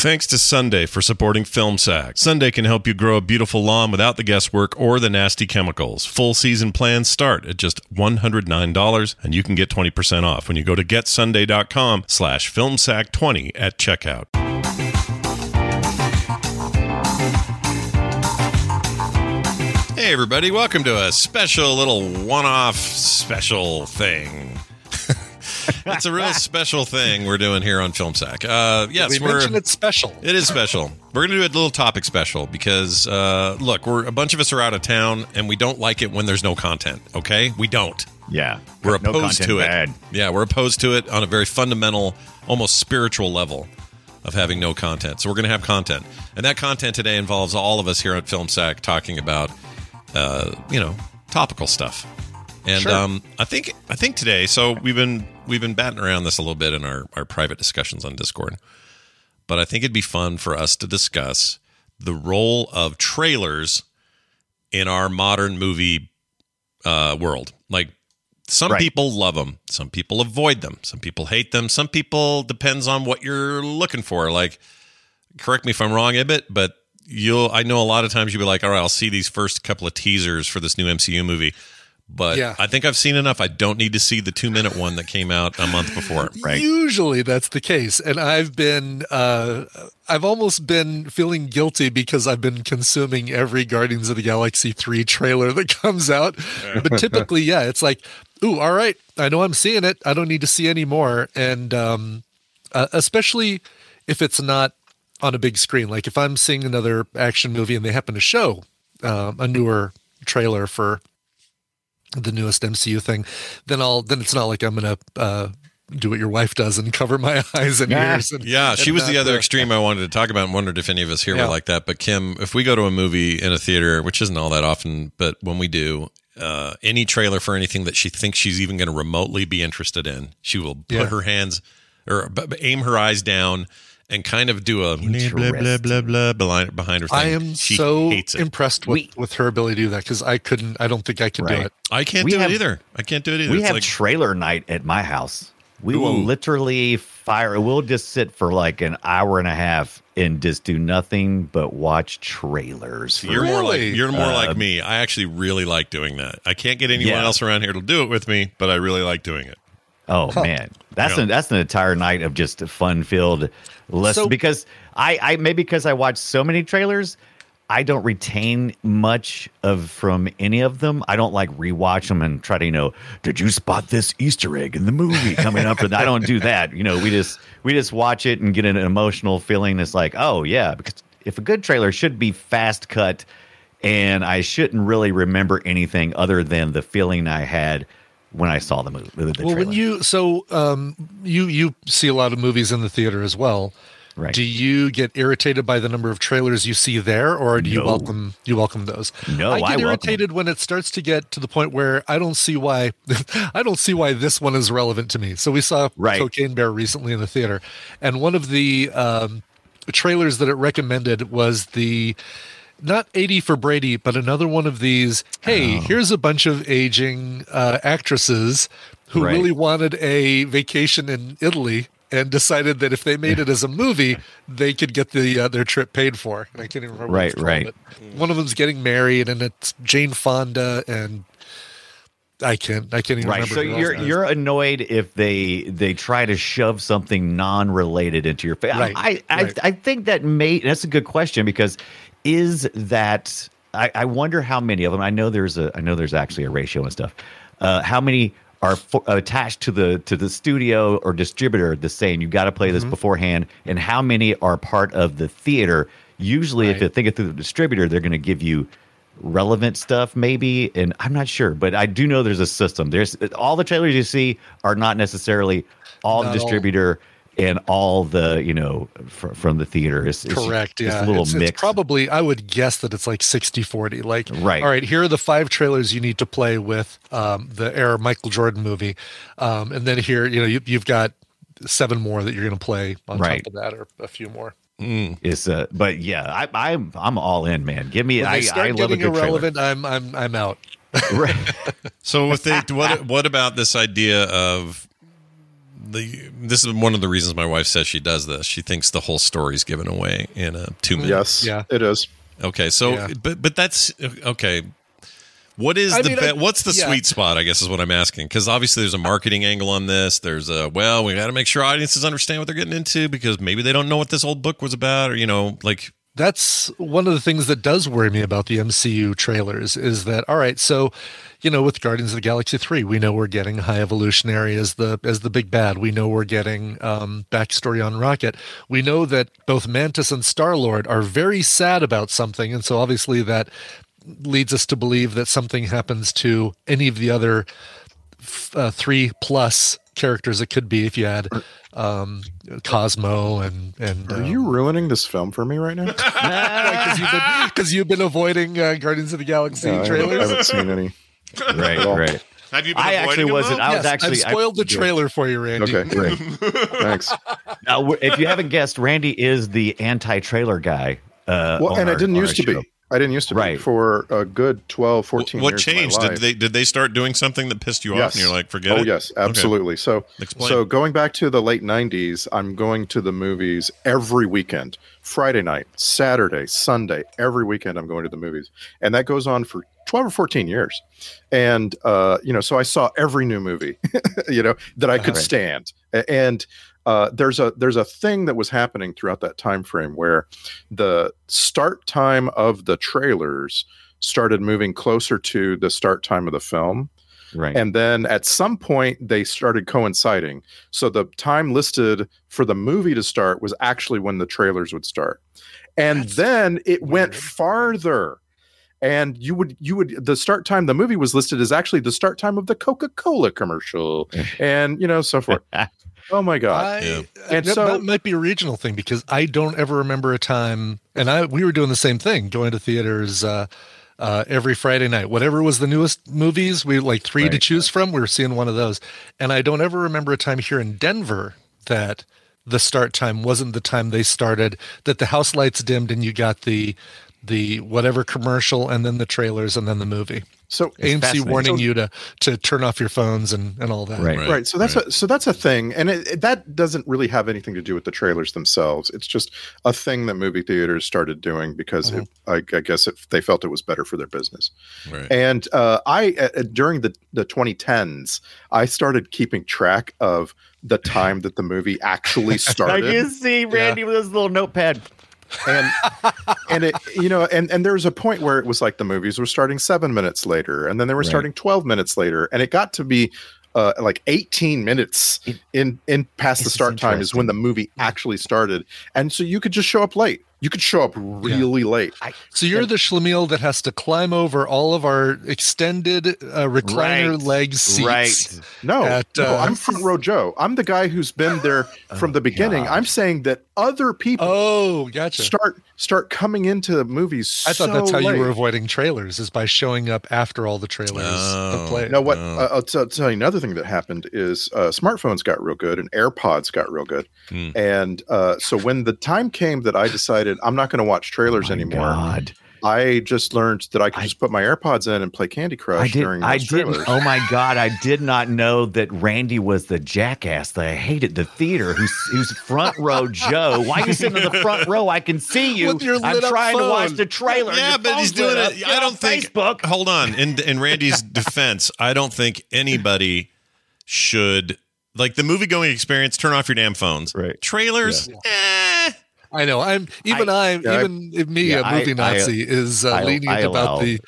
Thanks to Sunday for supporting FilmSack. Sunday can help you grow a beautiful lawn without the guesswork or the nasty chemicals. Full season plans start at just $109 and you can get 20% off when you go to getsunday.com slash filmsack20 at checkout. Hey everybody, welcome to a special little one-off special thing. It's a real special thing we're doing here on FilmSack. Uh, yes, we mentioned it's special. it is special. We're going to do a little topic special because, uh, look, we're a bunch of us are out of town and we don't like it when there's no content. Okay, we don't. yeah. We're no opposed to it. bad. Yeah, we're opposed to it on a very fundamental, almost spiritual level of having no content. So we're going to have content, and that content today involves all of us here at FilmSack talking about, uh, you know, topical stuff. And Sure. um, I think I think today, so we've been we've been batting around this a little bit in our our private discussions on Discord, but I think it'd be fun for us to discuss the role of trailers in our modern movie uh, world. Like some Right. people love them, some people avoid them, some people hate them, some people depends on what you're looking for. Like, correct me if I'm wrong, Ibbott, but you'll I know a lot of times you'll be like, all right, I'll see these first couple of teasers for this new MCU movie. But Yeah. I think I've seen enough. I don't need to see the two minute one that came out a month before. Right. Usually that's the case, and I've been, uh, I've almost been feeling guilty because I've been consuming every Guardians of the Galaxy three trailer that comes out. But typically, yeah, it's like, ooh, all right, I know I'm seeing it. I don't need to see any more, and um, uh, especially if it's not on a big screen. Like if I'm seeing another action movie and they happen to show um, a newer trailer for the newest MCU thing, then I'll then it's not like I'm gonna uh, do what your wife does and cover my eyes and Yeah. ears. And, Yeah, she and was the other uh, extreme I wanted to talk about and wondered if any of us here Yeah. were like that. But Kim, if we go to a movie in a theater, which isn't all that often, but when we do, uh, any trailer for anything that she thinks she's even going to remotely be interested in, she will put Yeah. her hands or b- b- aim her eyes down and kind of do a blah blah blah blah blah behind, behind her thing. I am she so hates it. impressed with, We- with her ability to do that because I couldn't. I don't think I could do it. I can't We do have- it either. I can't do it either. We It's have like, trailer night at my house. We will literally fire. We'll just sit for like an hour and a half and just do nothing but watch trailers. You're more like Really? you're more Uh, like me. I actually really like doing that. I can't get anyone Yeah. else around here to do it with me, but I really like doing it. Oh man, that's Yeah. an that's an entire night of just fun filled list So- because I I maybe because I watch so many trailers, I don't retain much of from any of them. I don't like rewatch them and try to you know, did you spot this Easter egg in the movie coming up? I don't do that. You know, we just we just watch it and get an emotional feeling. It's like oh yeah, because if a good trailer should be fast cut, and I shouldn't really remember anything other than the feeling I had. When I saw the movie, the well, when you so um, you you see a lot of movies in the theater as well. Right. Do you get irritated by the number of trailers you see there, or do you welcome you welcome those? No, I I get welcome irritated when it starts to get to the point where I don't see why I don't see why this one is relevant to me. So we saw Right. Cocaine Bear recently in the theater, and one of the um, trailers that it recommended was the not 80 for Brady, but another one of these. Hey, Oh. here's a bunch of aging uh, actresses who Right. really wanted a vacation in Italy and decided that if they made it as a movie, they could get the uh, their trip paid for. And I can't even remember. Right, called, right. One of them's getting married, and it's Jane Fonda and I can't. I can't even Right. remember. So you're you're annoyed if they they try to shove something non-related into your face. Right, I I, right. I think that may that's a good question because is that I, I wonder how many of them. I know there's a I know there's actually a ratio and stuff. Uh, how many are fo- attached to the to the studio or distributor the saying you got to play this Mm-hmm. beforehand, and how many are part of the theater? Usually, if you think it through the distributor, they're going to give you relevant stuff maybe and i'm not sure but i do know there's a system there's all the trailers you see are not necessarily all the all. distributor and all the you know fr- from the theater it's, it's Correct. it's Yeah. a little it's, mix it's probably, I would guess that it's like 60 40. Like, Right. all right, here are the five trailers you need to play with um, the Air Michael Jordan movie. Um, and then here, you know, you, you've got seven more that you're going to play on Right. top of that or a few more. is uh but yeah i i'm i'm all in man give me When i they start i love a getting good trailer. irrelevant, I'm, I'm, I'm out. right So if they what what about this idea of the this is one of the reasons my wife says she does this. She thinks the whole story's given away in a 2 minutes. Yes, Yeah. it is. Okay, so Yeah. but but that's okay. What is I the mean, be- I- what's the yeah. sweet spot? I guess is what I'm asking because obviously there's a marketing angle on this. There's a well, we got to make sure audiences understand what they're getting into because maybe they don't know what this old book was about, or you know, like that's one of the things that does worry me about the MCU trailers is that all right, so you know, with Guardians of the Galaxy three, we know we're getting High Evolutionary as the as the big bad. We know we're getting um, backstory on Rocket. We know that both Mantis and Star Lord are very sad about something, and so obviously that leads us to believe that something happens to any of the other uh, three plus characters. It could be if you add um, Cosmo and and Are um, you ruining this film for me right now? because you've been you've been avoiding uh, Guardians of the Galaxy No, I, haven't, I trailers. haven't seen any. right right have you been i actually wasn't i was Yes, actually I've spoiled I, the trailer for you, Randy. Okay, great. Thanks. now, if you haven't guessed randy is the anti-trailer guy uh Well, on and I didn't used to show. be. I didn't used to be Right. for a good 12, 14 What years. of my changed? Did they did they start doing something that pissed you off, and you're like, forget oh it? Oh yes Okay. absolutely so Explain. so going back to the late 90s i'm going to the movies every weekend friday night saturday sunday every weekend i'm going to the movies and that goes on for 12 or 14 years and uh you know so i saw every new movie you know that i could Right. stand A- and uh, there's a there's a thing that was happening throughout that time frame where the start time of the trailers started moving closer to the start time of the film. Right. And then at some point they started coinciding. So the time listed for the movie to start was actually when the trailers would start. And then it went farther. And you would you would the start time the movie was listed as actually the start time of the coca-cola commercial and you know so forth oh my god I, Yeah. And that, so- that might be a regional thing because I don't ever remember a time, and I we were doing the same thing, going to theaters uh, uh, every Friday night. Whatever was the newest movies, we like three to choose from. We were seeing one of those, and I don't ever remember a time here in Denver that the start time wasn't the time they started. That the house lights dimmed and you got the the whatever commercial and then the trailers and then the movie. So AMC warning So- you to to turn off your phones and and all that. Right. Right. right, so that's a so that's a thing and it, it- that doesn't really have anything to do with the trailers themselves it's just a thing that movie theaters started doing because it, I, I guess it, they felt it was better for their business Right. and uh, i uh, during the the 2010s i started keeping track of the time that the movie actually started. I started can see Randy with his little notepad. And and it you know and and there was a point where it was like the movies were starting seven minutes later and then they were Right. starting 12 minutes later and it got to be uh, like 18 minutes It- in in past the start time is when the movie actually started and so you could just show up late you could show up really late So you're the schlemiel that has to climb over all of our extended uh, recliner Right. leg seats. Right. no, At, no uh, i'm front row joe i'm the guy who's been there from the beginning God. i'm saying that other people Oh, gotcha. start start coming into movies I thought so that's how late. you were avoiding trailers is by showing up after all the trailers Oh. have played. No, what Oh. uh, I'll, t- I'll tell you another thing that happened is uh, smartphones got real good and AirPods got real good, Hmm. and uh, so when the time came that I decided I'm not going to watch trailers My anymore, God. I just learned that I could just put my AirPods in and play Candy Crush I did. during I those didn't. trailers. Oh my god! I did not know that Randy was the jackass that I hated the theater. Who's who's front row Joe? Why are you sitting in the front row? I can see you. With your I'm lit up trying to watch the trailer. Yeah, but he's doing lit up. it. Get I don't think. Facebook. Hold on. In in Randy's defense, I don't think anybody should like the movie going experience. Turn off your damn phones. Right. Trailers. Eh. I know. I'm even I, Yeah, even if me, Yeah, a movie I- I- Nazi, is uh, I- lenient I about the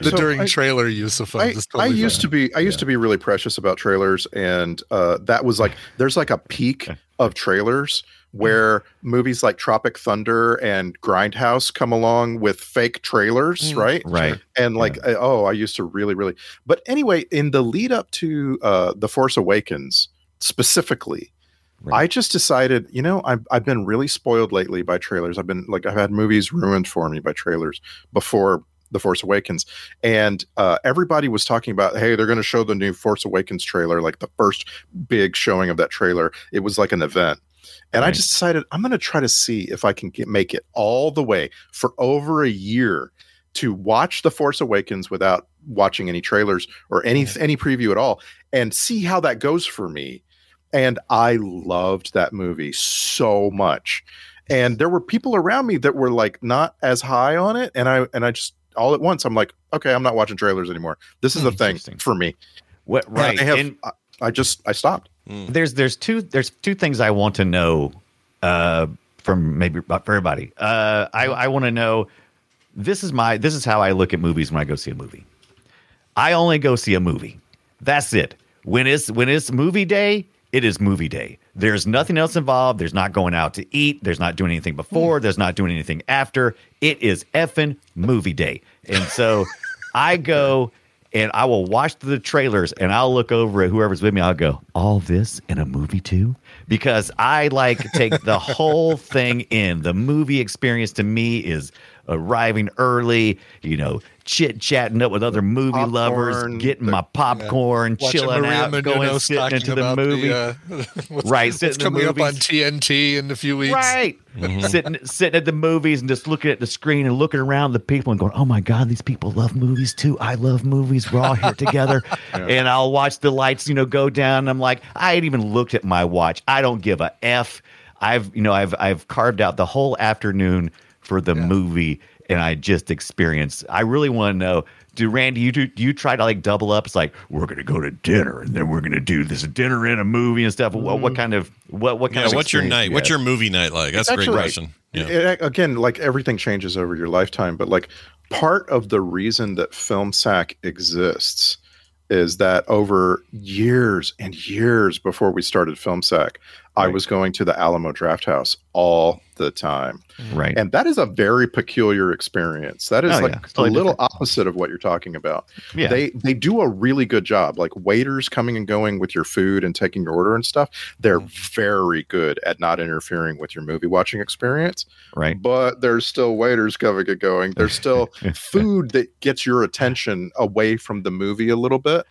the So during I- trailer use of phones. I, It's I used fine. to be I used to be really precious about trailers, and uh, that was like there's like a peak of trailers where movies like Tropic Thunder and Grindhouse come along with fake trailers, Mm. right? Right. And like, uh, oh, I used to really, really. But anyway, in the lead up to uh, the Force Awakens specifically, Right. I just decided, you know, I've I've been really spoiled lately by trailers. I've been like, I've had movies ruined for me by trailers before the Force Awakens, and uh, everybody was talking about, hey, they're going to show the new Force Awakens trailer, like the first big showing of that trailer. It was like an event. And I just decided I'm going to try to see if I can get, make it all the way for over a year to watch The Force Awakens without watching any trailers or any any preview at all and see how that goes for me. And I loved that movie so much. And there were people around me that were like not as high on it and I and I just all at once I'm like, okay, I'm not watching trailers anymore. This is a thing for me. What? And Right. I have And- I, I just I stopped. there's there's two there's two things I want to know uh, from maybe for everybody. Uh, I I want to know this is my this is how I look at movies when I go see a movie. I only go see a movie. That's it. When it's when it's movie day, it is movie day. There's nothing else involved. There's not going out to eat. There's not doing anything before. Mm. There's not doing anything after. It is effing movie day. And so I go and I will watch the trailers and I'll look over at whoever's with me. I'll go, all this in a movie too? Because I like take the whole thing in. The movie experience to me is arriving early, you know, chit chatting up with other movie Popcorn, lovers, getting my popcorn, Watching chilling Maria out, going Menounos sitting talking into the about movie. uh, what's, Right, what's sitting in the coming up on. TNT in a few weeks. Right. Sitting sitting at the movies and just looking at the screen and looking around the people and going, Oh my God, these people love movies too. I love movies. We're all here together. And I'll watch the lights, you know, go down. I'm like, I ain't even looked at my watch. I don't give a F. I've you know, I've I've carved out the whole afternoon for the movie and I just experienced. I really want to know. Do Randy, you do, do you try to like double up? It's like we're gonna go to dinner and then we're gonna do this dinner and a movie and stuff. What, what kind of what what kind of? Yeah. of What's your night? you What's your movie night like? That's a great Actually- question. Yeah. It- again, like everything changes over your lifetime, but like part of the reason that Film Sack exists is that over years and years before we started Film Sack, I was going to the Alamo Drafthouse all the time. right? And that is a very peculiar experience. That is Oh, like yeah. It's totally a little different. opposite of what you're talking about. Yeah. They they do a really good job. Like waiters coming and going with your food and taking your order and stuff. They're Mm. very good at not interfering with your movie watching experience right. but there's still waiters coming and going. There's still food that gets your attention away from the movie a little bit.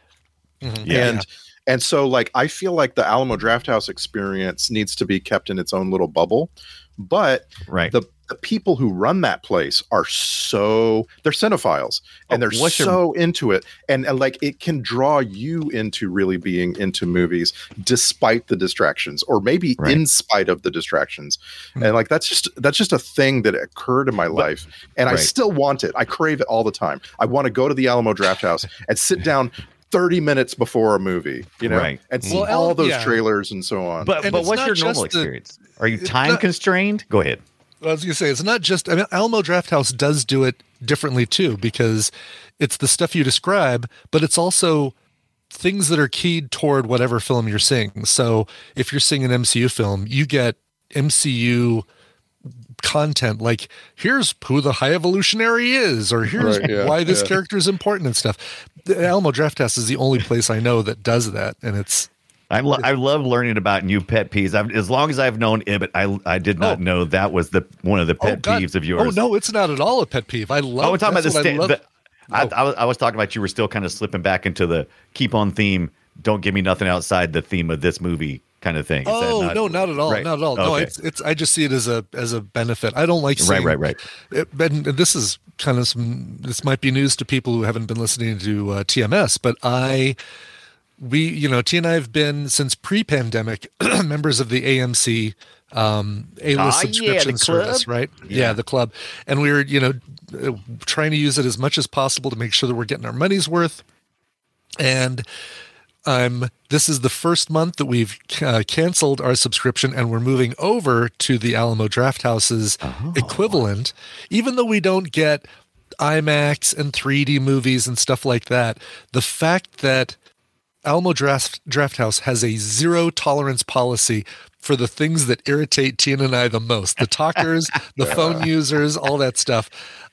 Mhm. and and so like I feel like the Alamo Drafthouse experience needs to be kept in its own little bubble. But Right. the the people who run that place are so they're cinephiles and Oh, they're what's your- so into it and, and like it can draw you into really being into movies despite the distractions or maybe Right. in spite of the distractions and like that's just that's just a thing that occurred in my life and i still want it i crave it all the time i want to go to the alamo drafthouse and sit down 30 minutes before a movie you know Right. and see Well, all those yeah. trailers and so on But And but what's your just normal the- experience? Are you time not- constrained? Go ahead. I was going to say it's not just. I mean, Alamo Drafthouse does do it differently too because it's the stuff you describe, but it's also things that are keyed toward whatever film you're seeing. So if you're seeing an MCU film, you get MCU content like here's who the high evolutionary is or here's Right, yeah, why this yeah. character is important and stuff the alamo drafthouse is the only place i know that does that and it's I, lo- I love learning about new pet peeves. I've, as long as I've known Ibbott, I I did not Oh. know that was the one of the oh, pet God. peeves of oh, yours. oh no it's not at all a pet peeve i love Oh, we're talking about the, that's what I love. the I, Oh. I, was, I was talking about you were still kind of slipping back into the keep on theme. Don't give me nothing outside the theme of this movie kind of thing. Is Oh no, not at all, Right. not at all. No, it's it's. I just see it as a as a benefit. I don't like Right, saying, right, right. It, and this is kind of some. This might be news to people who haven't been listening to uh, TMS, but I, we, you know, T and I have been since pre-pandemic members of the AMC um, A list Ah, subscription the service, right? Yeah. the club, and we were, you know, uh, trying to use it as much as possible to make sure that we're getting our money's worth, and um, this is the first month that we've uh, canceled our subscription and we're moving over to the Alamo Drafthouse's equivalent, even though we don't get IMAX and 3D movies and stuff like that. The fact that Alamo Draft, Draft House has a zero tolerance policy for the things that irritate Tina and I the most the talkers, the phone users, all that stuff.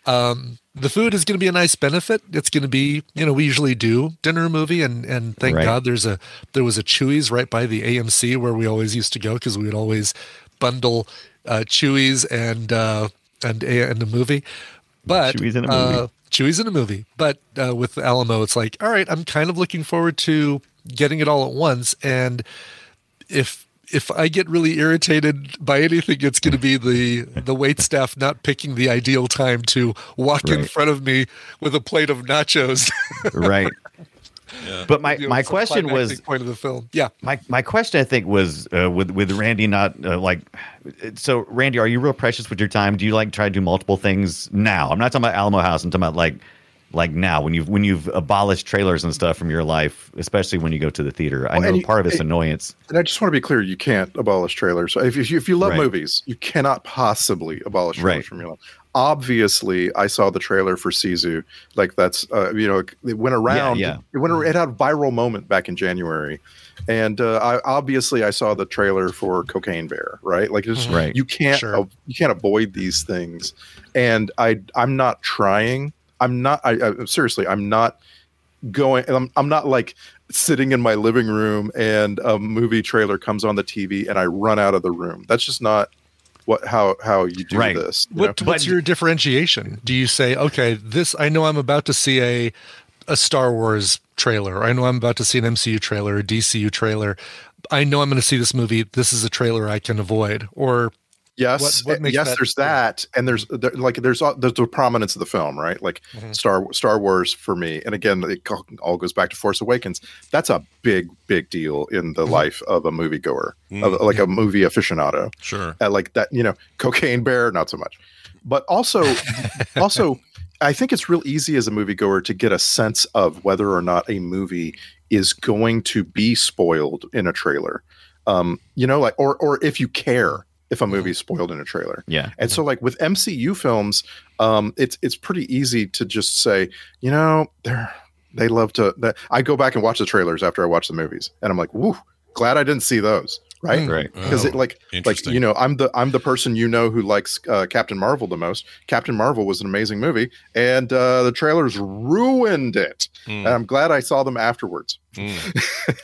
Um, the food is going to be a nice benefit. It's going to be, you know, we usually do dinner movie, and and thank Right. God there's a there was a Chuy's right by the AMC where we always used to go because we would always bundle uh, Chuy's and uh, and a and a movie. But Chuy's in a movie. Uh, Chuy's in a movie, but uh, with Alamo, it's like, all right, I'm kind of looking forward to getting it all at once. And if if I get really irritated by anything, it's going to be the the wait staff not picking the ideal time to walk in front of me with a plate of nachos. right. Yeah. But my, my question was point of the film. Yeah, my my question I think was uh, with with Randy not uh, like so Randy are you real precious with your time? Do you like try to do multiple things now? I'm not talking about Alamo House. I'm talking about like like now when you've when you've abolished trailers and stuff from your life, especially when you go to the theater. I Well, know and you- part of it's and- annoyance. And I just want to be clear: you can't abolish trailers. So if, if you if you love Right. movies, you cannot possibly abolish trailers Right. from your life. Obviously, I saw the trailer for Sisu. Like that's uh, you know it went around. yeah. It went. It had a viral moment back in January, and uh, I obviously I saw the trailer for Cocaine Bear. Right, like it's Right. you can't Sure. uh, you can't avoid these things, and I I'm not trying. I'm not. I, I seriously. I'm not going. I'm, I'm not like sitting in my living room and a movie trailer comes on the TV and I run out of the room. That's just not what how how you do Right. this. you? What, what's your differentiation? Do you say, okay, this I know I'm about to see a a Star Wars trailer. Or I know I'm about to see an MCU trailer, a DCU trailer. I know I'm going to see this movie. This is a trailer I can avoid. Or Yes, What- what yes. that- there's that, and there's there, like there's all- there's the prominence of the film, right? Like Mm-hmm. Star Star Wars for me, and again, it all- goes back to Force Awakens. That's a big big deal in Mm-hmm. the life of a moviegoer, of like a movie aficionado. Sure. uh, like that you know cocaine bear not so much but also also i think it's real easy as a moviegoer to get a sense of whether or not a movie is going to be spoiled in a trailer um you know like or or if you care if a movie is spoiled in a trailer. Yeah. and so like with mcu films um it's it's pretty easy to just say you know they're they love to that i go back and watch the trailers after i watch the movies and i'm like woo glad i didn't see those right? Right. because it like like you know i'm the i'm the person you know who likes uh, captain marvel the most. Captain marvel was an amazing movie and uh, the trailers ruined it and i'm glad i saw them afterwards.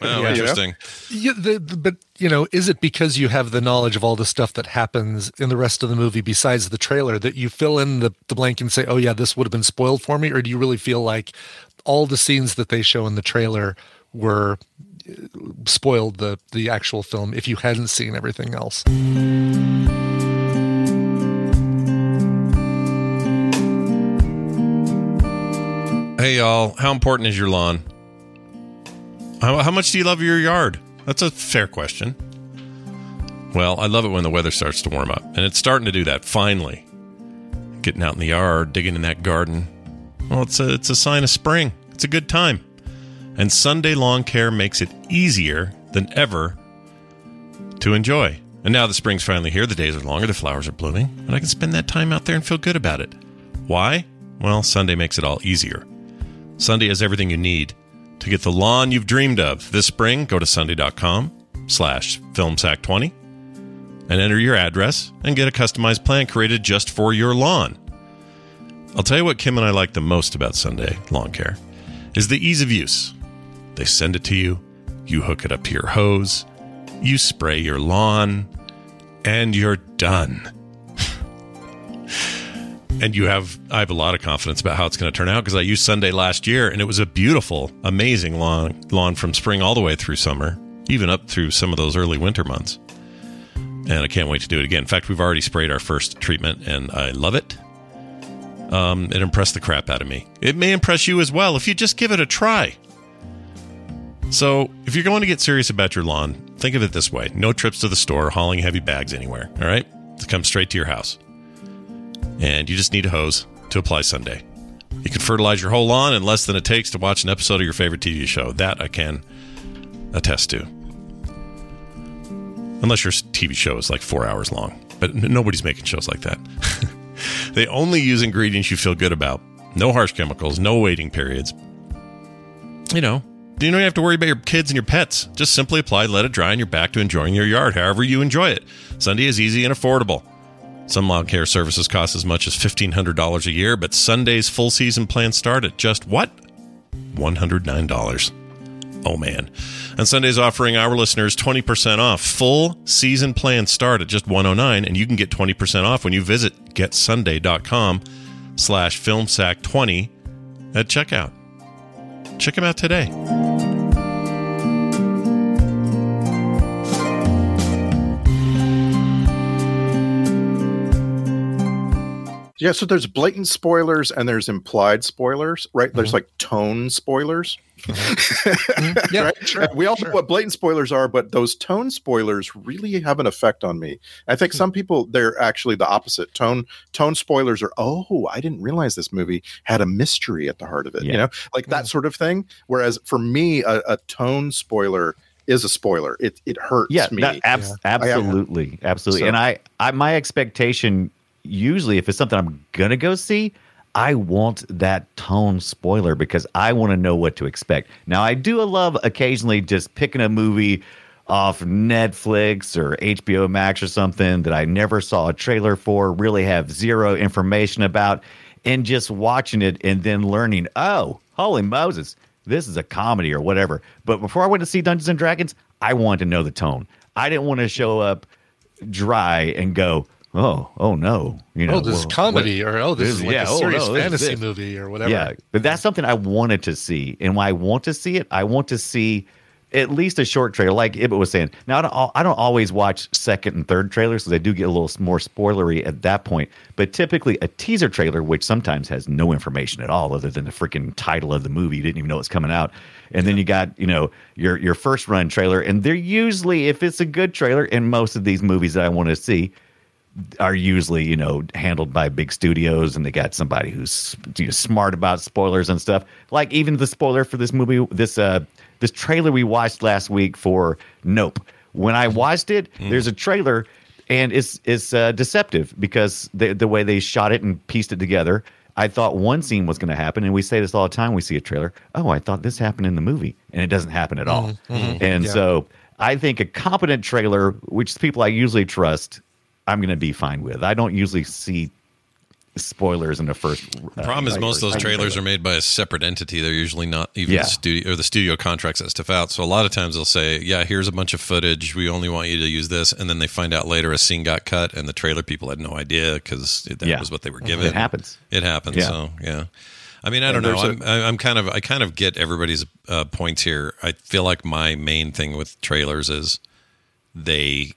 Oh, Yeah. interesting. Yeah, the, the- but you know, is it because you have the knowledge of all the stuff that happens in the rest of the movie besides the trailer that you fill in the, the blank and say, "Oh yeah, this would have been spoiled for me," or do you really feel like all the scenes that they show in the trailer were uh, spoiled the the actual film if you hadn't seen everything else? Hey, y'all. How important is your lawn? How, how much do you love your yard? That's a fair question. Well, I love it when the weather starts to warm up, and it's starting to do that finally. Getting out in the yard, digging in that garden. Well, it's a, it's a sign of spring. It's a good time. And Sunday Lawn Care makes it easier than ever to enjoy. And now the spring's finally here, the days are longer, the flowers are blooming, and I can spend that time out there and feel good about it. Why? Well, Sunday makes it all easier. Sunday has everything you need to get the lawn you've dreamed of. This spring, go to sunday.com slash filmsack20 and enter your address and get a customized plan created just for your lawn. I'll tell you what Kim and I like the most about Sunday Lawn Care is the ease of use. They send it to you, you hook it up to your hose, you spray your lawn, and you're done and you have I have a lot of confidence about how it's going to turn out because I used Sunday last year and it was a beautiful, amazing lawn lawn from spring all the way through summer. even up through some of those early winter months. And I can't wait to do it again. In fact, we've already sprayed our first treatment, and I love it. Um, it impressed the crap out of me. It may impress you as well if you just give it a try. So, if you're going to get serious about your lawn, think of it this way no trips to the store, hauling heavy bags anywhere, all right? To come straight to your house. And you just need a hose to apply Sunday. You can fertilize your whole lawn in less than it takes to watch an episode of your favorite TV show. That I can attest to. Unless your TV show is like four hours long. But nobody's making shows like that. they only use ingredients you feel good about. No harsh chemicals, no waiting periods. You know, you don't have to worry about your kids and your pets. Just simply apply, let it dry, and you're back to enjoying your yard however you enjoy it. Sunday is easy and affordable. Some lawn care services cost as much as $1,500 a year, but Sunday's full season plans start at just what? $109. Oh man. And Sunday's offering our listeners 20% off. Full season plans start at just 109 and you can get 20% off when you visit getsunday.com slash filmsack20 at checkout. Check them out today. Yeah, so there's blatant spoilers and there's implied spoilers, right? There's mm-hmm. like tone spoilers. Mm-hmm. Yeah, right? sure, we all sure. know what blatant spoilers are, but those tone spoilers really have an effect on me. I think hmm. some people they're actually the opposite. Tone tone spoilers are oh, I didn't realize this movie had a mystery at the heart of it. You know, like that mm-hmm. sort of thing. Whereas for me, a, a tone spoiler is a spoiler. It it hurts Yeah, me. that, abs- absolutely, absolutely. So- and I, I, my expectation usually, if it's something I'm gonna go see, I want that tone spoiler because I want to know what to expect. Now, I do love occasionally just picking a movie off Netflix or HBO Max or something that I never saw a trailer for, really have zero information about, and just watching it and then learning, oh, holy Moses, this is a comedy or whatever. But before I went to see Dungeons and Dragons, I wanted to know the tone. I didn't want to show up dry and go, oh, oh no, you oh, know, oh, this is well, comedy, or oh, this this is like yeah, a oh, serious no, fantasy this. movie or whatever. yeah, but that's something I wanted to see, and when I want to see it, I want to see at least a short trailer, like Ibbott was saying. Now, I don't, I don't always watch second and third trailers because they do get a little more spoilery at that point. But typically, a teaser trailer, which sometimes has no information at all other than the freaking title of the movie, you didn't even know it's coming out, and then you got you know your your first run trailer, and they're usually, if it's a good trailer, in most of these movies that I want to see, are usually you know handled by big studios and they got somebody who's you know, smart about spoilers and stuff. Like even the spoiler for this movie this uh this trailer we watched last week for nope. When i watched it there's a trailer and it's it's uh, deceptive because the the way they shot it and pieced it together i thought one scene was going to happen and we say this all the time we see a trailer oh i thought this happened in the movie and it doesn't happen at all. and so i think a competent trailer which people i usually trust I'm going to be fine with. I don't usually see spoilers in the first. uh, The problem is like, most of those trailers trailer. are made by a separate entity. They're usually not even Yeah. the studio or the studio contracts that stuff out. So a lot of times they'll say, "Yeah, here's a bunch of footage. We only want you to use this," and then they find out later a scene got cut, and the trailer people had no idea because that Yeah. was what they were given. It happens. It happens. Yeah. So yeah. I mean, I don't And know. I'm, I- I'm kind of, I kind of get everybody's uh, points here. I feel like my main thing with trailers is they,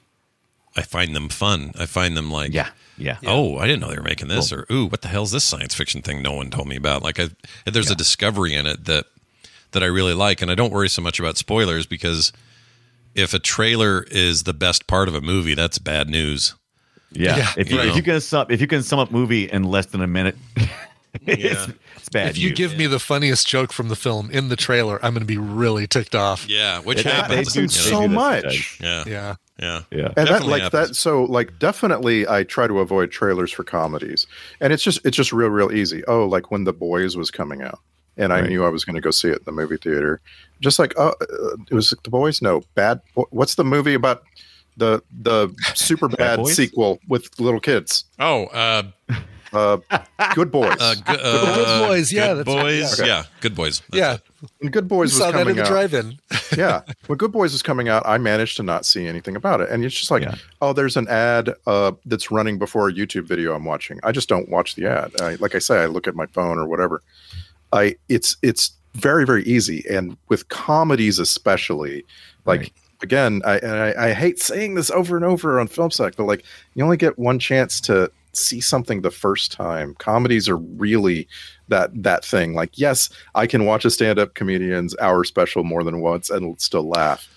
I find them fun. I find them like, Yeah, yeah. oh, I didn't know they were making this, or ooh, what the hell's this science fiction thing no one told me about? Like, I, there's a discovery in it that that I really like, and I don't worry so much about spoilers because if a trailer is the best part of a movie, that's bad news. Yeah. Yeah, if, you, right. if you can sum if you can sum up movie in less than a minute, it's, it's bad. If you news. give me the funniest joke from the film in the trailer, I'm going to be really ticked off. Yeah, which It- they happens. do you know? so do much. Yeah, Yeah. Yeah, yeah, and that like happens. that so like definitely i try to avoid trailers for comedies. And it's just it's just real real easy. Oh like when the boys was coming out and i knew i was going to go see it in the movie theater. Just like oh uh, it was the boys? No. Bad what's the movie about the the super bad Boys? sequel with little kids? Oh, uh, uh good boys uh, good, uh, Good Boys, yeah, good that's right, boys, yeah. yeah, good boys. That's Yeah. it. when good We boys was saw that coming in the out drive-in. yeah when good boys was coming out i managed to not see anything about it and it's just like Yeah. oh there's an ad uh, that's running before a youtube video i'm watching i just don't watch the ad I, like i say i look at my phone or whatever i it's it's very very easy and with comedies especially like Right. again, I, and I I hate saying this over and over on film sack, but like you only get one chance to see something the first time. Comedies are really that that thing. Like, yes, I can watch a stand-up comedian's hour special more than once and still laugh.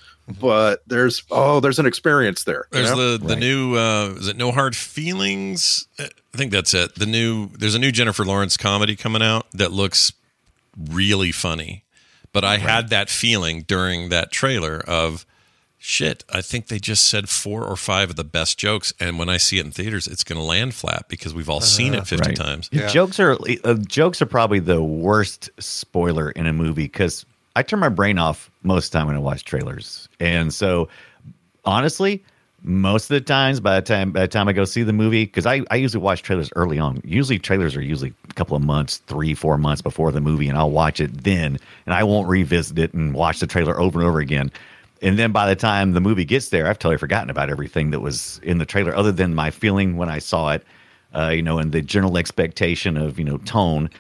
But there's oh, there's an experience there. There's know? the the new uh, is it No Hard Feelings? I think that's it. The new there's a new Jennifer Lawrence comedy coming out that looks really funny. But I had that feeling during that trailer of shit, I think they just said four or five of the best jokes and when I see it in theaters it's going to land flat because we've all seen it 50 Right. times. Yeah. Jokes are uh, jokes are probably the worst spoiler in a movie because I turn my brain off most of the time when I watch trailers, and so honestly, most of the times by the time by the time I go see the movie, because I, I usually watch trailers early on. Usually trailers are usually a couple of months, three four months before the movie, and I'll watch it then, and I won't revisit it and watch the trailer over and over again. And then by the time the movie gets there, I've totally forgotten about everything that was in the trailer, other than my feeling when I saw it, uh, you know, and the general expectation of you know tone.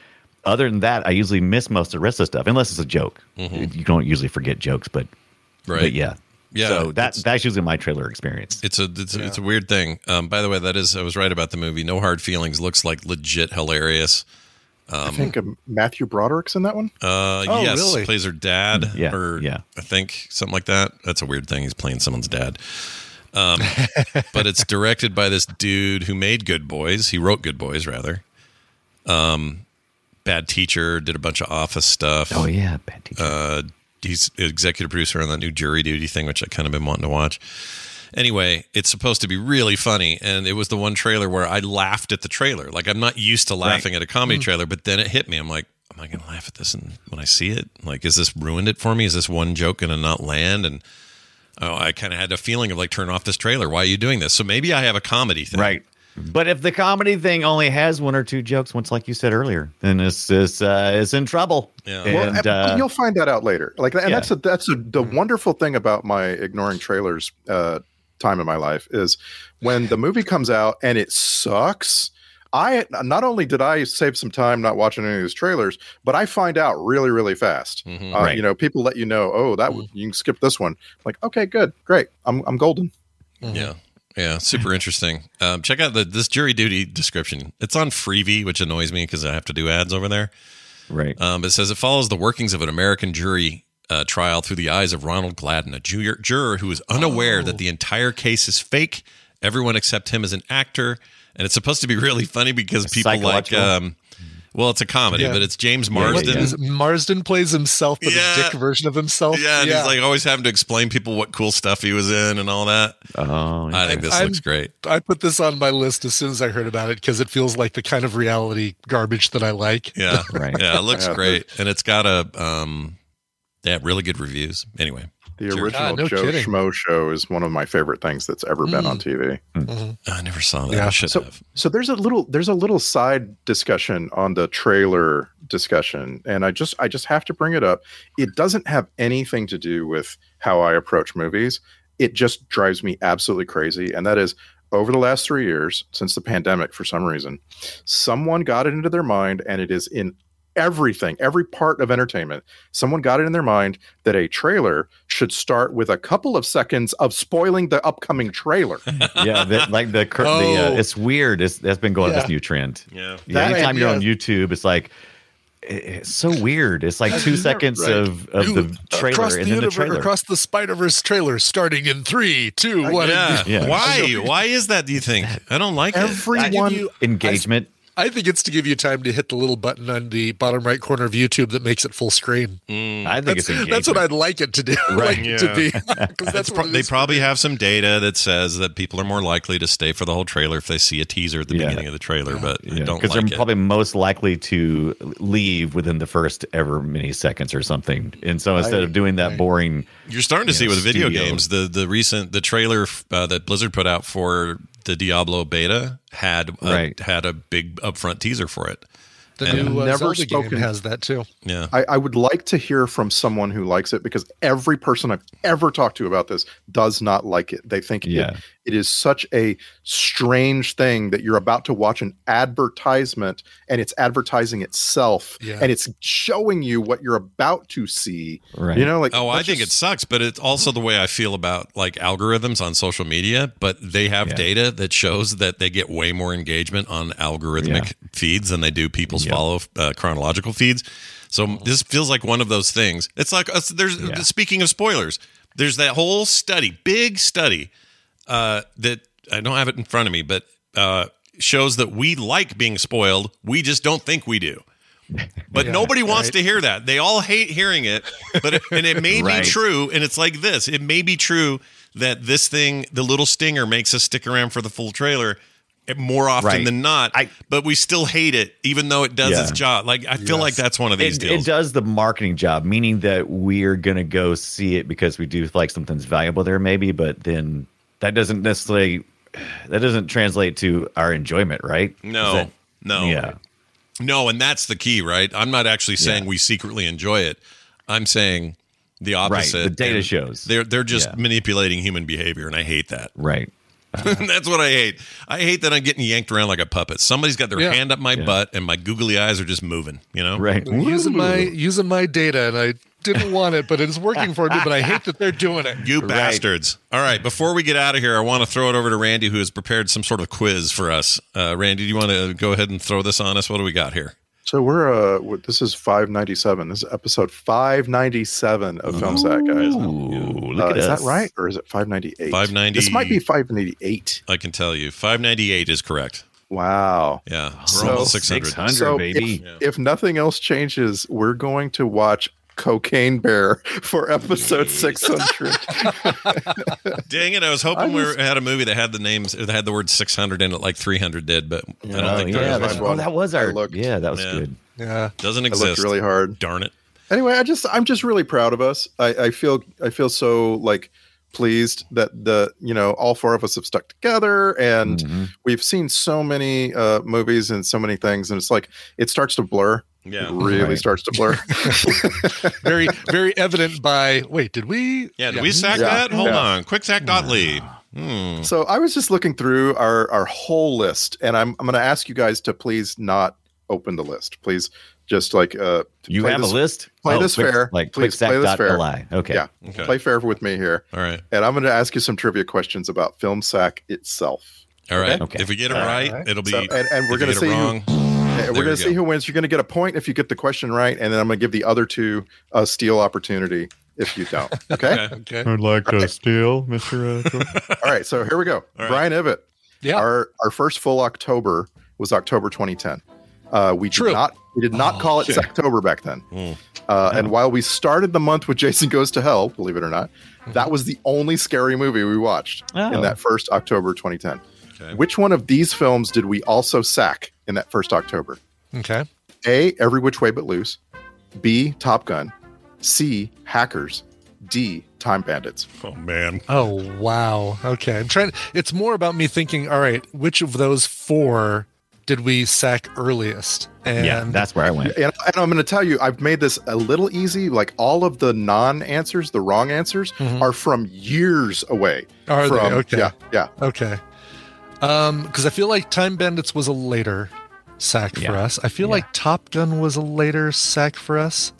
Other than that, I usually miss most of the rest of the stuff, unless it's a joke. You don't usually forget jokes, but Right. but yeah, Yeah, So that that's usually my trailer experience. It's a it's, a it's a weird thing. Um, by the way, that is I was right about the movie. No Hard Feelings looks like legit hilarious. I think um, Matthew Broderick's in that one. Uh, Oh, yes, really? plays her dad. Yeah, or yeah. I think something like that. That's a weird thing. He's playing someone's dad. Um, but it's directed by this dude who made Good Boys. He wrote Good Boys, rather. Um, Bad Teacher did a bunch of Office stuff. Oh yeah, bad teacher. Uh, he's executive producer on that new Jury Duty thing, which I kind of been wanting to watch. Anyway, it's supposed to be really funny, and it was the one trailer where I laughed at the trailer. Like I'm not used to laughing at a comedy trailer, but then it hit me. I'm like, am I going to laugh at this? And when I see it, like, is this ruined it for me? Is this one joke going to not land? And oh, I kind of had a feeling of like, turn off this trailer. Why are you doing this? So maybe I have a comedy thing, right. But if the comedy thing only has one or two jokes, once like you said earlier, then it's it's, uh, it's in trouble. Yeah. Well, And, and uh, you'll find that out later. Like, and yeah. that's a, that's a, the wonderful thing about my ignoring trailers uh, time in my life is when the movie comes out and it sucks. I not only did I save some time not watching any of these trailers, but I find out really, really fast. Mhm. Uh, Right. You know, people let you know, oh, that w- you can skip this one. like, okay, good, great, I'm I'm golden. Yeah. Yeah, super interesting. Um, check out the this jury duty description. It's on Freevee, which annoys me because I have to do ads over there. right. Um, it says it follows the workings of an American jury uh, trial through the eyes of Ronald Gladden, a juror, juror who is unaware that the entire case is fake. Everyone except him is an actor, and it's supposed to be really funny because people like. Um, well, it's a comedy, Yeah. but it's James Marsden. is it? Marsden plays himself, but Yeah. a dick version of himself. Yeah, and he's like always having to explain people what cool stuff he was in and all that. Oh, I think this I'm- looks great. I put this on my list as soon as I heard about it because it feels like the kind of reality garbage that I like. Yeah, Right. Yeah, it looks Yeah, great, and it's got a um, yeah, really good reviews. Anyway, The Sure. original Ah, no Joe kidding. Schmo show is one of my favorite things that's ever been on mm. TV. Mm-hmm. Mm-hmm. I never saw that. Yeah. I should So, have. so there's a little there's a little side discussion on the trailer discussion, and I just I just have to bring it up. It doesn't have anything to do with how I approach movies. It just drives me absolutely crazy, and that is over the last three years since the pandemic. For some reason, someone got it into their mind, and it is in everything, every part of entertainment. Someone got it in their mind that a trailer should start with a couple of seconds of spoiling the upcoming trailer. yeah, the, like the, cur- the uh, Oh. it's weird. It's that's been going Yeah. this new trend. Yeah. Yeah, That- anytime you're on. YouTube, it's like it's so weird. It's like two seconds Right. of, of the trailer across and the then the universe, trailer. across the Spider Verse trailer, starting in three, two, one. Yeah. Yeah. Why? Why is that? Do you think? I don't like it. Everyone, Engagement. I think it's to give you time to hit the little button on the bottom right corner of YouTube that makes it full screen. I think That's, it's engagement. that's what I'd like it to do. like it to be. That's that's pro- they probably me. have some data that says that people are more likely to stay for the whole trailer if they see a teaser at the Yeah. beginning of the trailer, but I Yeah, don't because like they're it. probably most likely to leave within the first ever many seconds or something. And so instead of doing that boring, You're starting to you see know, with video studio. games the the recent the trailer uh, that Blizzard put out for the Diablo beta had a, Right. had a big upfront teaser for it. The And- new uh, Never Zelda spoken- game has that too. Yeah. I, I would like to hear from someone who likes it because every person I've ever talked to about this does not like it. They think Yeah. it, it is such a strange thing that you're about to watch an advertisement and it's advertising itself Yeah. and it's showing you what you're about to see. Right. You know, like Oh, I that's think it sucks, but it's also the way I feel about like algorithms on social media. But they have Yeah. data that shows that they get way more engagement on algorithmic Yeah. feeds than they do people's Yep. follow uh, chronological feeds. So this feels like one of those things. It's like uh, there's Yeah. speaking of spoilers, there's that whole study, big study uh, that I don't have it in front of me, but uh, shows that we like being spoiled. We just don't think we do. But nobody wants right. to hear that. They all hate hearing it. But it, and it may Right. be true. And it's like this. It may be true that this thing, the little stinger, makes us stick around for the full trailer more often Right. than not. I- but we still hate it, even though it does Yeah. its job. Like I feel like that's one of these it, deals. it does the marketing job, meaning that we're gonna go see it because we do feel like something's valuable there, maybe. But then that doesn't necessarily that doesn't translate to our enjoyment, right? No, that- no, yeah, no, and that's the key, right? I'm not actually saying Yeah. we secretly enjoy it. I'm saying the opposite. The data and shows. they're they're just Yeah. manipulating human behavior, and I hate that. right. That's what I hate. I hate that I'm getting yanked around like a puppet. Somebody's got their Yeah. hand up my Yeah. butt, and my googly eyes are just moving. You know, Right. Using my using my data, and I didn't want it, but it's working for me. But I hate that they're doing it. You Right. bastards. All right, before we get out of here, I want to throw it over to Randy, who has prepared some sort of quiz for us. Uh, Randy, do you want to go ahead and throw this on us? What do we got here? So we're uh this is 597. This is episode 597 of Film Sack, guys. Ooh, look Uh, at is us. that right or is it 598? 590 This might be 598. I can tell you. 598 is correct. Wow. Yeah. We're So- almost 600. 600. So baby. if, if nothing else changes, we're going to watch Cocaine Bear for episode 600. Dang it. I was hoping I we had a movie that had the names, that had the word 600 in it like 300 did, but I don't Oh, think yeah, there that's, oh, that was our. looked. Yeah, that was Yeah. good. Yeah, Doesn't exist. looked really hard. Darn it. Anyway, I just I'm just really proud of us. I, I feel I feel so like pleased that the you know all four of us have stuck together and Mhm. we've seen so many uh movies and so many things and it's like it starts to blur Yeah. really Right. starts to blur very very evident. By wait, did we? Yeah. Did we sack Yeah. that? Hold Yeah. on. Quick sack dot Lee. Hmm. so i was just looking through our our whole list and i'm i'm going to ask you guys to please not open the list please just like uh You have this- a list. play Oh, this quick- fair. like Please play this fair. quicksack.li. Okay. yeah Okay. play fair with me here All right. and i'm going to ask you some trivia questions about film sack itself All right. Okay. If we get it All right, right. it'll be. So- and- and we're gonna get it see who- wrong. Yeah, There we're going to see go. who wins. You're going to get a point if you get the question right, and then I'm going to give the other two a steal opportunity if you don't. Okay. Okay. Okay. I'd like to steal, Mr. All right. So here we go. right. Brian Ibbott. Yeah. Our our first full October was October 2010. Uh, we True. did not we did not call it October back then. Uh, And while we started the month with Jason Goes to Hell, believe it or not, that was the only scary movie we watched Oh. in that first October 2010. Okay. Which one of these films did we also sack in that first October? Okay. A. Every Which Way But Loose. B. Top Gun. C. Hackers. D. Time Bandits. Oh, man. Oh wow. Okay. I'm trying. It's more about me thinking. All right, which of those four did we sack earliest? And yeah, that's where I went. And, and I'm going to tell you, I've made this a little easy. Like all of the non answers, the wrong answers, are from years away. Mm-hmm. Are they? Okay. Yeah. Yeah. okay. Um, because I feel like Time Bandits was a later sack for us. I feel Yeah. like Top Gun was a later sack for us,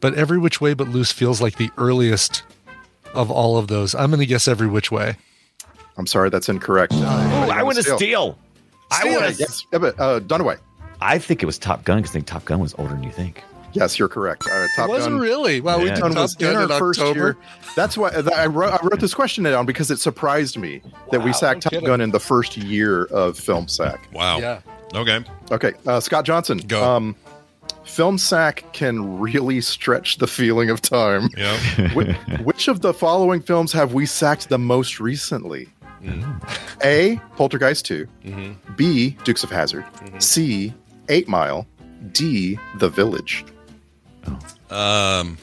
but Every Which Way But Loose feels like the earliest of all of those. I'm going to guess Every Which Way. I'm sorry, that's incorrect. Oh, I want to steal. I Steal. want to. Yes. Yeah, but, uh, Dunaway. I think it was Top Gun because I think Top Gun was older than you think. Yes, you're correct. Uh, Top it wasn't Gun. really. Wow, we Yeah. did Top was Gun in our in first October. year. That's why I wrote, I wrote this question down because it surprised me that we sacked Top kidding. Gun in the first year of film sack. Wow. Yeah. Okay. Okay, uh, Scott Johnson. Go. Um, film sack can really stretch the feeling of time. Yeah. Wh- which of the following films have we sacked the most recently? A. Poltergeist 2. B. Dukes of Hazzard. C. Eight Mile. D. The Village. Um,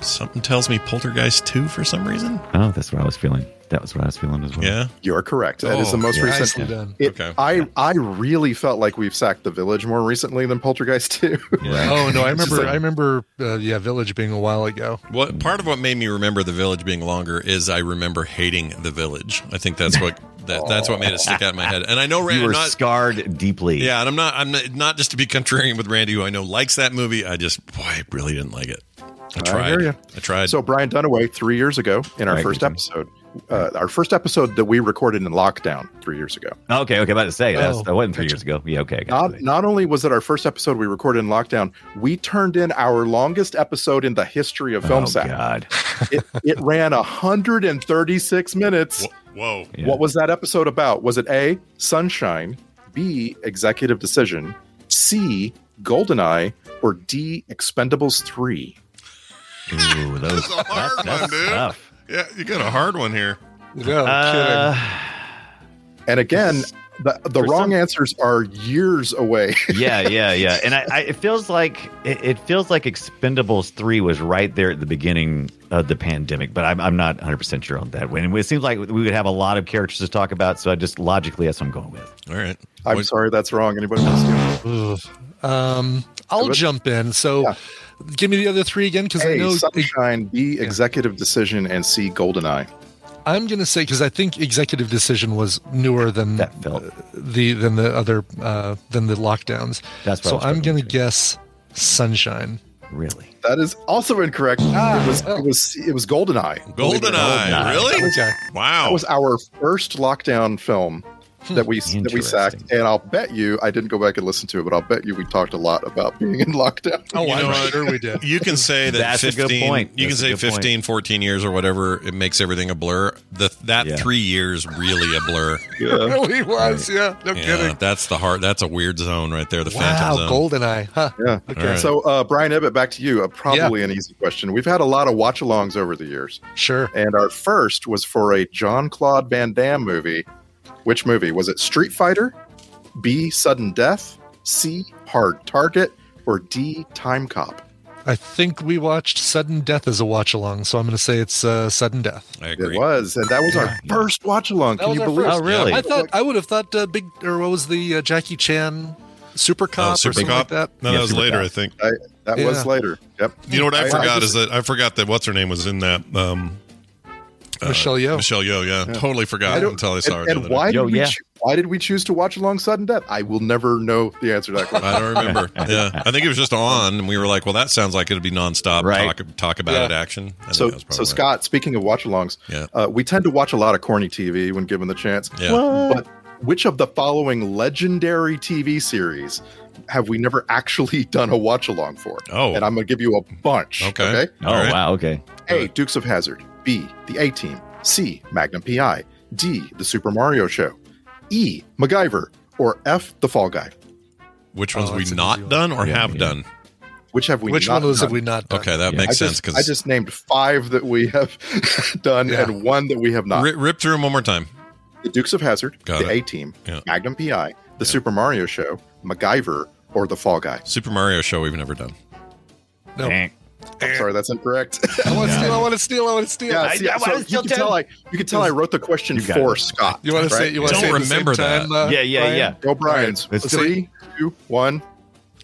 something tells me Poltergeist 2 for some reason. Oh, that's what I was feeling. That was what I was feeling as well. Yeah. You're correct. That is Oh, the most yeah. recent. Nicely done. It, Okay. I I really felt like we've sacked the village more recently than Poltergeist 2. Yeah. Oh no, I It's just remember. like- I remember. Uh, yeah, Village being a while ago. What part of what made me remember the village being longer is I remember hating the village. I think that's what that, that's what made it stick out in my head. And I know you Randy were not scarred deeply. Yeah, and I'm not I'm not, not just to be contrarian with Randy who I know likes that movie. I just boy, I really didn't like it. I tried. hear ya. I tried. So Brian Dunaway, three years ago, in our Right, first continue. episode, uh, our first episode that we recorded in lockdown three years ago. Okay, okay, about to say that's Oh, that wasn't three years ago. Yeah, okay. Not not only was it our first episode we recorded in lockdown, we turned in our longest episode in the history of film oh, sack. God. It, it ran 136 minutes. Whoa. Yeah. What was that episode about? Was it A, Sunshine, B, Executive Decision, C, Goldeneye, or D, Expendables 3? Ooh, those, That's a hard that's one, dude. tough. Yeah, you got a hard one here. No Uh, And again, the, the wrong some- answers are years away. yeah, yeah, yeah. And I, I it feels like it, it feels like Expendables three was right there at the beginning of the pandemic, but I'm I'm not 100 percent sure on that. When it seems like we would have a lot of characters to talk about, so I just logically that's what I'm going with. All right. I'm What- sorry, that's wrong. Anybody else? Ugh. Um, I'll jump in. So, Yeah. give me the other three again because I know Sunshine, B, Executive Decision, and C, Goldeneye. I'm going to say because I think executive decision was newer than That felt the than the other uh, than the lockdowns. That's what I so I'm going to guess Sunshine. really. That is also incorrect. Ah, it was oh. it was it was Goldeneye. Believe it. Goldeneye. Really? Okay. Wow. That was our first lockdown film that we that we sacked, and I'll bet you I didn't go back and listen to it, but I'll bet you we talked a lot about being in lockdown. Oh, You I'm sure we did. you can say that That's a 15 good point. you can That's a say good point. 15 14 years or whatever it makes everything a blur the that Yeah. 3 years really a blur It really was. Yeah. No yeah kidding. that's the heart that's a weird zone right there the Wow. phantom zone Goldeneye. Huh. Yeah. Okay. All right. So, uh, Brian Ibbott, back to you. Uh, probably an easy question. We've had a lot of watch alongs over the years, Sure. and our first was for a John Claude Van Damme movie. Which movie? Was it Street Fighter, B, Sudden Death, C, Hard Target, or D, Time Cop? I think we watched Sudden Death as a watch along, so I'm going to say it's uh, Sudden Death. I agree. It was, and that was our first watch along. Can you believe? first. Oh, really? I thought I would have thought uh, big or what was the uh, Jackie Chan Super Cop oh, or something cop like that? no Yeah, that was Super later Cop. i think I, that was later. Yep. you know what i, I- I forgot just- is that i forgot that what's her name was in that um Michelle Yeoh. Michelle Yeoh yeah, totally forgot I don't- until i saw and, her and other day. why Yo, did we yeah. choo- why did we choose to watch along Sudden Death? I will never know the answer to that question. I don't remember. yeah, I think it was just on, and we were like, "Well, that sounds like it'd be nonstop Right. talk talk about Yeah. it action." I so, that so right. Scott, speaking of watch alongs, Yeah. uh, we tend to watch a lot of corny TV when given the chance. yeah, But which of the following legendary TV series have we never actually done a watch along for? Oh. and I'm going to give you a bunch. Okay. Okay. Oh All right. wow, okay. A. Dukes of Hazzard. B. The A Team. C. Magnum PI. D. The Super Mario Show. E. MacGyver. Or F. The Fall Guy. which Oh, ones we not done or Yeah, have yeah. done? Which have we? Which not one of those done? have we not done? Okay, that Yeah. makes I sense because I just named five that we have done Yeah. and one that we have not. rip, rip through them one more time. the Dukes of Hazzard, the. A Team, Yeah. Magnum PI, the Super Mario Show, MacGyver, or the Fall Guy. Super Mario Show we've never done. No. Dang. I'm sorry, that's incorrect. I want to steal. I want to steal. I want to steal. yeah, see, I so wanna you steal can tell too. I you can tell I wrote the question for it. Scott. You want to say? You want to Don't say at the same remember that. time, uh, Yeah, yeah, Brian? yeah. Go Brian's. Let's Three, two, one.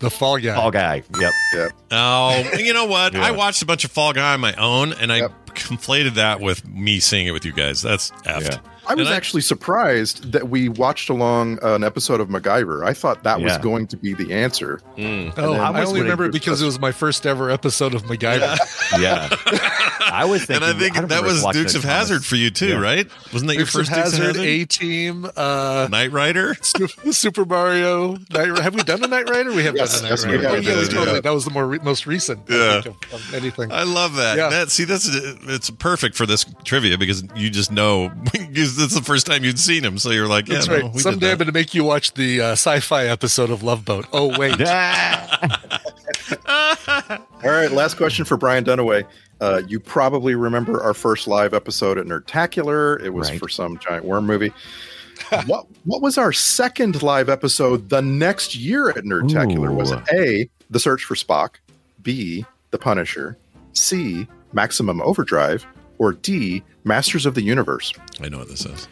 The Fall Guy. Fall guy. Yep. Yeah. Oh, you know what? Yeah. I watched a bunch of Fall Guy on my own, and I Yep. conflated that with me seeing it with you guys. That's effed. Yeah. I was I- actually surprised that we watched along an episode of MacGyver. I thought that was going to be the answer. Mm. Oh, I, I only remember it because it was my first ever episode of MacGyver. Yeah. I was And thinking. I think don't that was Dukes of Hazzard for you too, Yeah. right? Wasn't that your Dukes of first Dukes of Hazzard, Hazzard? A Team, uh, Knight Rider. Super Mario. Knight, Ri- have we done a Knight Rider? We have Yes, done a Knight yes, Rider. have. Yeah, Yeah, totally- That was the more re- most recent. I Yeah. think, of, of anything. I love that. Yeah. That see, that's it's perfect for this trivia because you just know because it's the first time you'd seen him, so you're like, yeah, That's no, right. we did Someday I'm going to make you watch the uh, sci-fi episode of Love Boat. Oh wait! All right, last question for Brian Dunaway. Uh, you probably remember our first live episode at Nerdtacular. It was Right. for some giant worm movie. what what was our second live episode the next year at Nerdtacular? Was it A, The Search for Spock, B, The Punisher, C, Maximum Overdrive, or D, Masters of the Universe? I know what this is.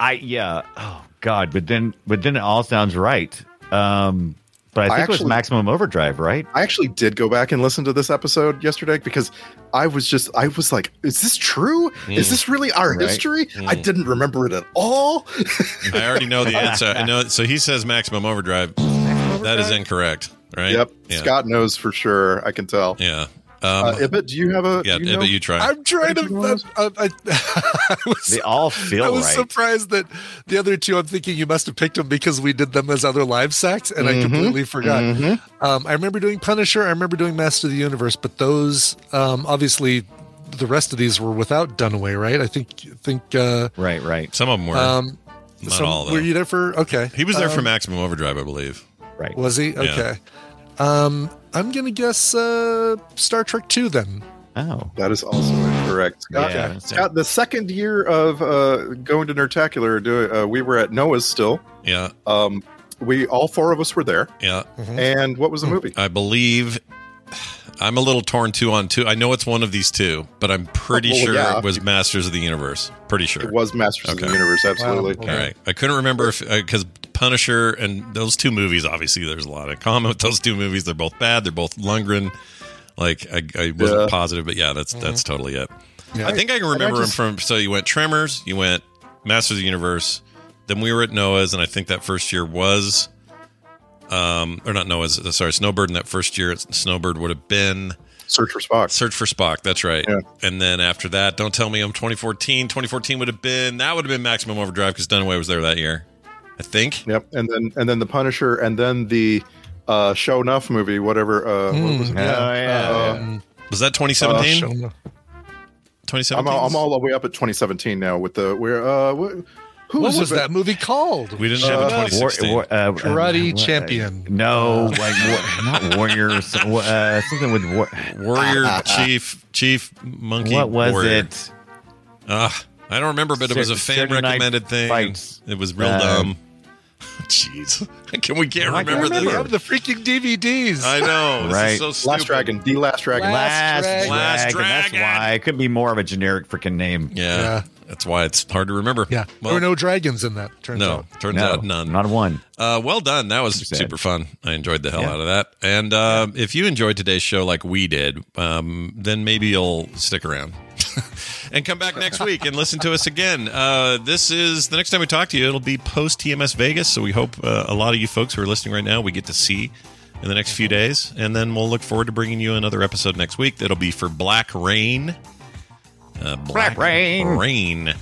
I yeah. Oh God, but then but then it all sounds right. Um, but I I think it was Maximum Overdrive, right? I actually did go back and listen to this episode yesterday because I was just I was like, is this true? Is this really our Right. history? I didn't remember it at all. I already know the answer. I know. So he says maximum overdrive. That is incorrect, right? yep. Yeah. Scott knows for sure. I can tell. Yeah. Uh, Um, Ibbott, do you have a yeah. do you but know? you try. I'm trying to. Anything else? Uh, I, I was, They all I was right. surprised that the other two. I'm thinking you must have picked them because we did them as other live sacks, and I completely forgot. Um, I remember doing Punisher. I remember doing Master of the Universe, but those um, obviously the rest of these were without Dunaway, right? I think think uh, right, right, Some of them were. um, Not some- all, though. Were you there for? Okay, he was there for Um, maximum overdrive, I believe. right. Was he? Okay. Um, I'm gonna guess uh, Star Trek Two then. Oh, That is also incorrect. Scott, Yeah. Scott, the second year of uh, going to Nerdtacular, do, uh, we were at Noah's still. Yeah. Um, we all four of us were there. Yeah. And what was the movie? I believe. I'm a little torn two on two. I know it's one of these two, but I'm pretty Well, sure yeah. it was Masters of the Universe. Pretty sure. It was Masters of the Universe, absolutely. Wow. All right. I couldn't remember if because Punisher and those two movies, obviously, there's a lot in common with those two movies. They're both bad. They're both Lundgren. Like I, I wasn't Yeah. positive, but yeah, that's that's totally it. Yeah. I think I can And I remember just- him from. So you went Tremors, you went Masters of the Universe, then we were at Noah's, and I think that first year was, um, or not Noah's. Sorry, Snowbird. In that first year, Snowbird would have been Search for Spock. Search for Spock. That's right. Yeah. And then after that, don't tell me I'm 2014. 2014 would have been that would have been Maximum Overdrive because Dunaway was there that year. I think. Yep. And then and then the Punisher, and then the uh, Sho'nuff movie, whatever. Uh, what was it? Oh, yeah. Um, Was that uh, 2017? show- 2017. I'm all, I'm all the way up at 2017 now with the where uh wh- who what is was it? that movie called? We didn't have a Uh, 2016. War- uh, Karate uh, Champion. No, like war, not warriors. Uh, something with war. Warrior Chief Chief Monkey. What was Warrior. it? Ah, I don't remember, but it was a fan recommended thing. Fights. It was real Uh, dumb. Jeez, can we can't I can't remember We this? have the freaking DVDs. I know. This Right. is so. Last Dragon, the Last Dragon. Last Last, Dragon. Last Dragon. That's why it could be more of a generic freaking name. Yeah, Yeah. that's why it's hard to remember. Yeah, Well, there were no dragons in that. Turns no, out. turns No, out none. Not one. Uh, well done. That was super fun. I enjoyed the hell Yeah. out of that. And uh, if you enjoyed today's show like we did, um, then maybe you'll stick around and come back next week and listen to us again. Uh, this is the next time we talk to you. It'll be post TMS Vegas. So we hope uh, a lot of you folks who are listening right now we get to see in the next few days, and then we'll look forward to bringing you another episode next week. That'll be for Black Rain. Uh, Black, Rain. Rain.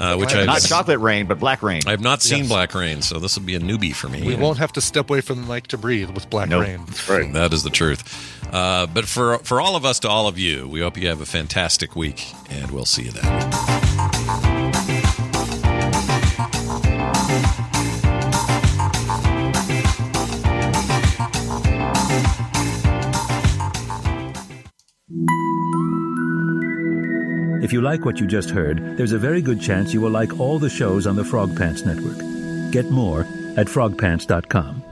Uh, which I Not chocolate rain, but black rain. I have not seen Yes. Black Rain, so this will be a newbie for me. We won't have to step away from the mic to breathe with Black Nope. Rain. Right. That is the truth. Uh, but for for all of us to all of you, we hope you have a fantastic week, and we'll see you then. If you like what you just heard, there's a very good chance you will like all the shows on the Frog Pants Network. Get more at frogpants.com.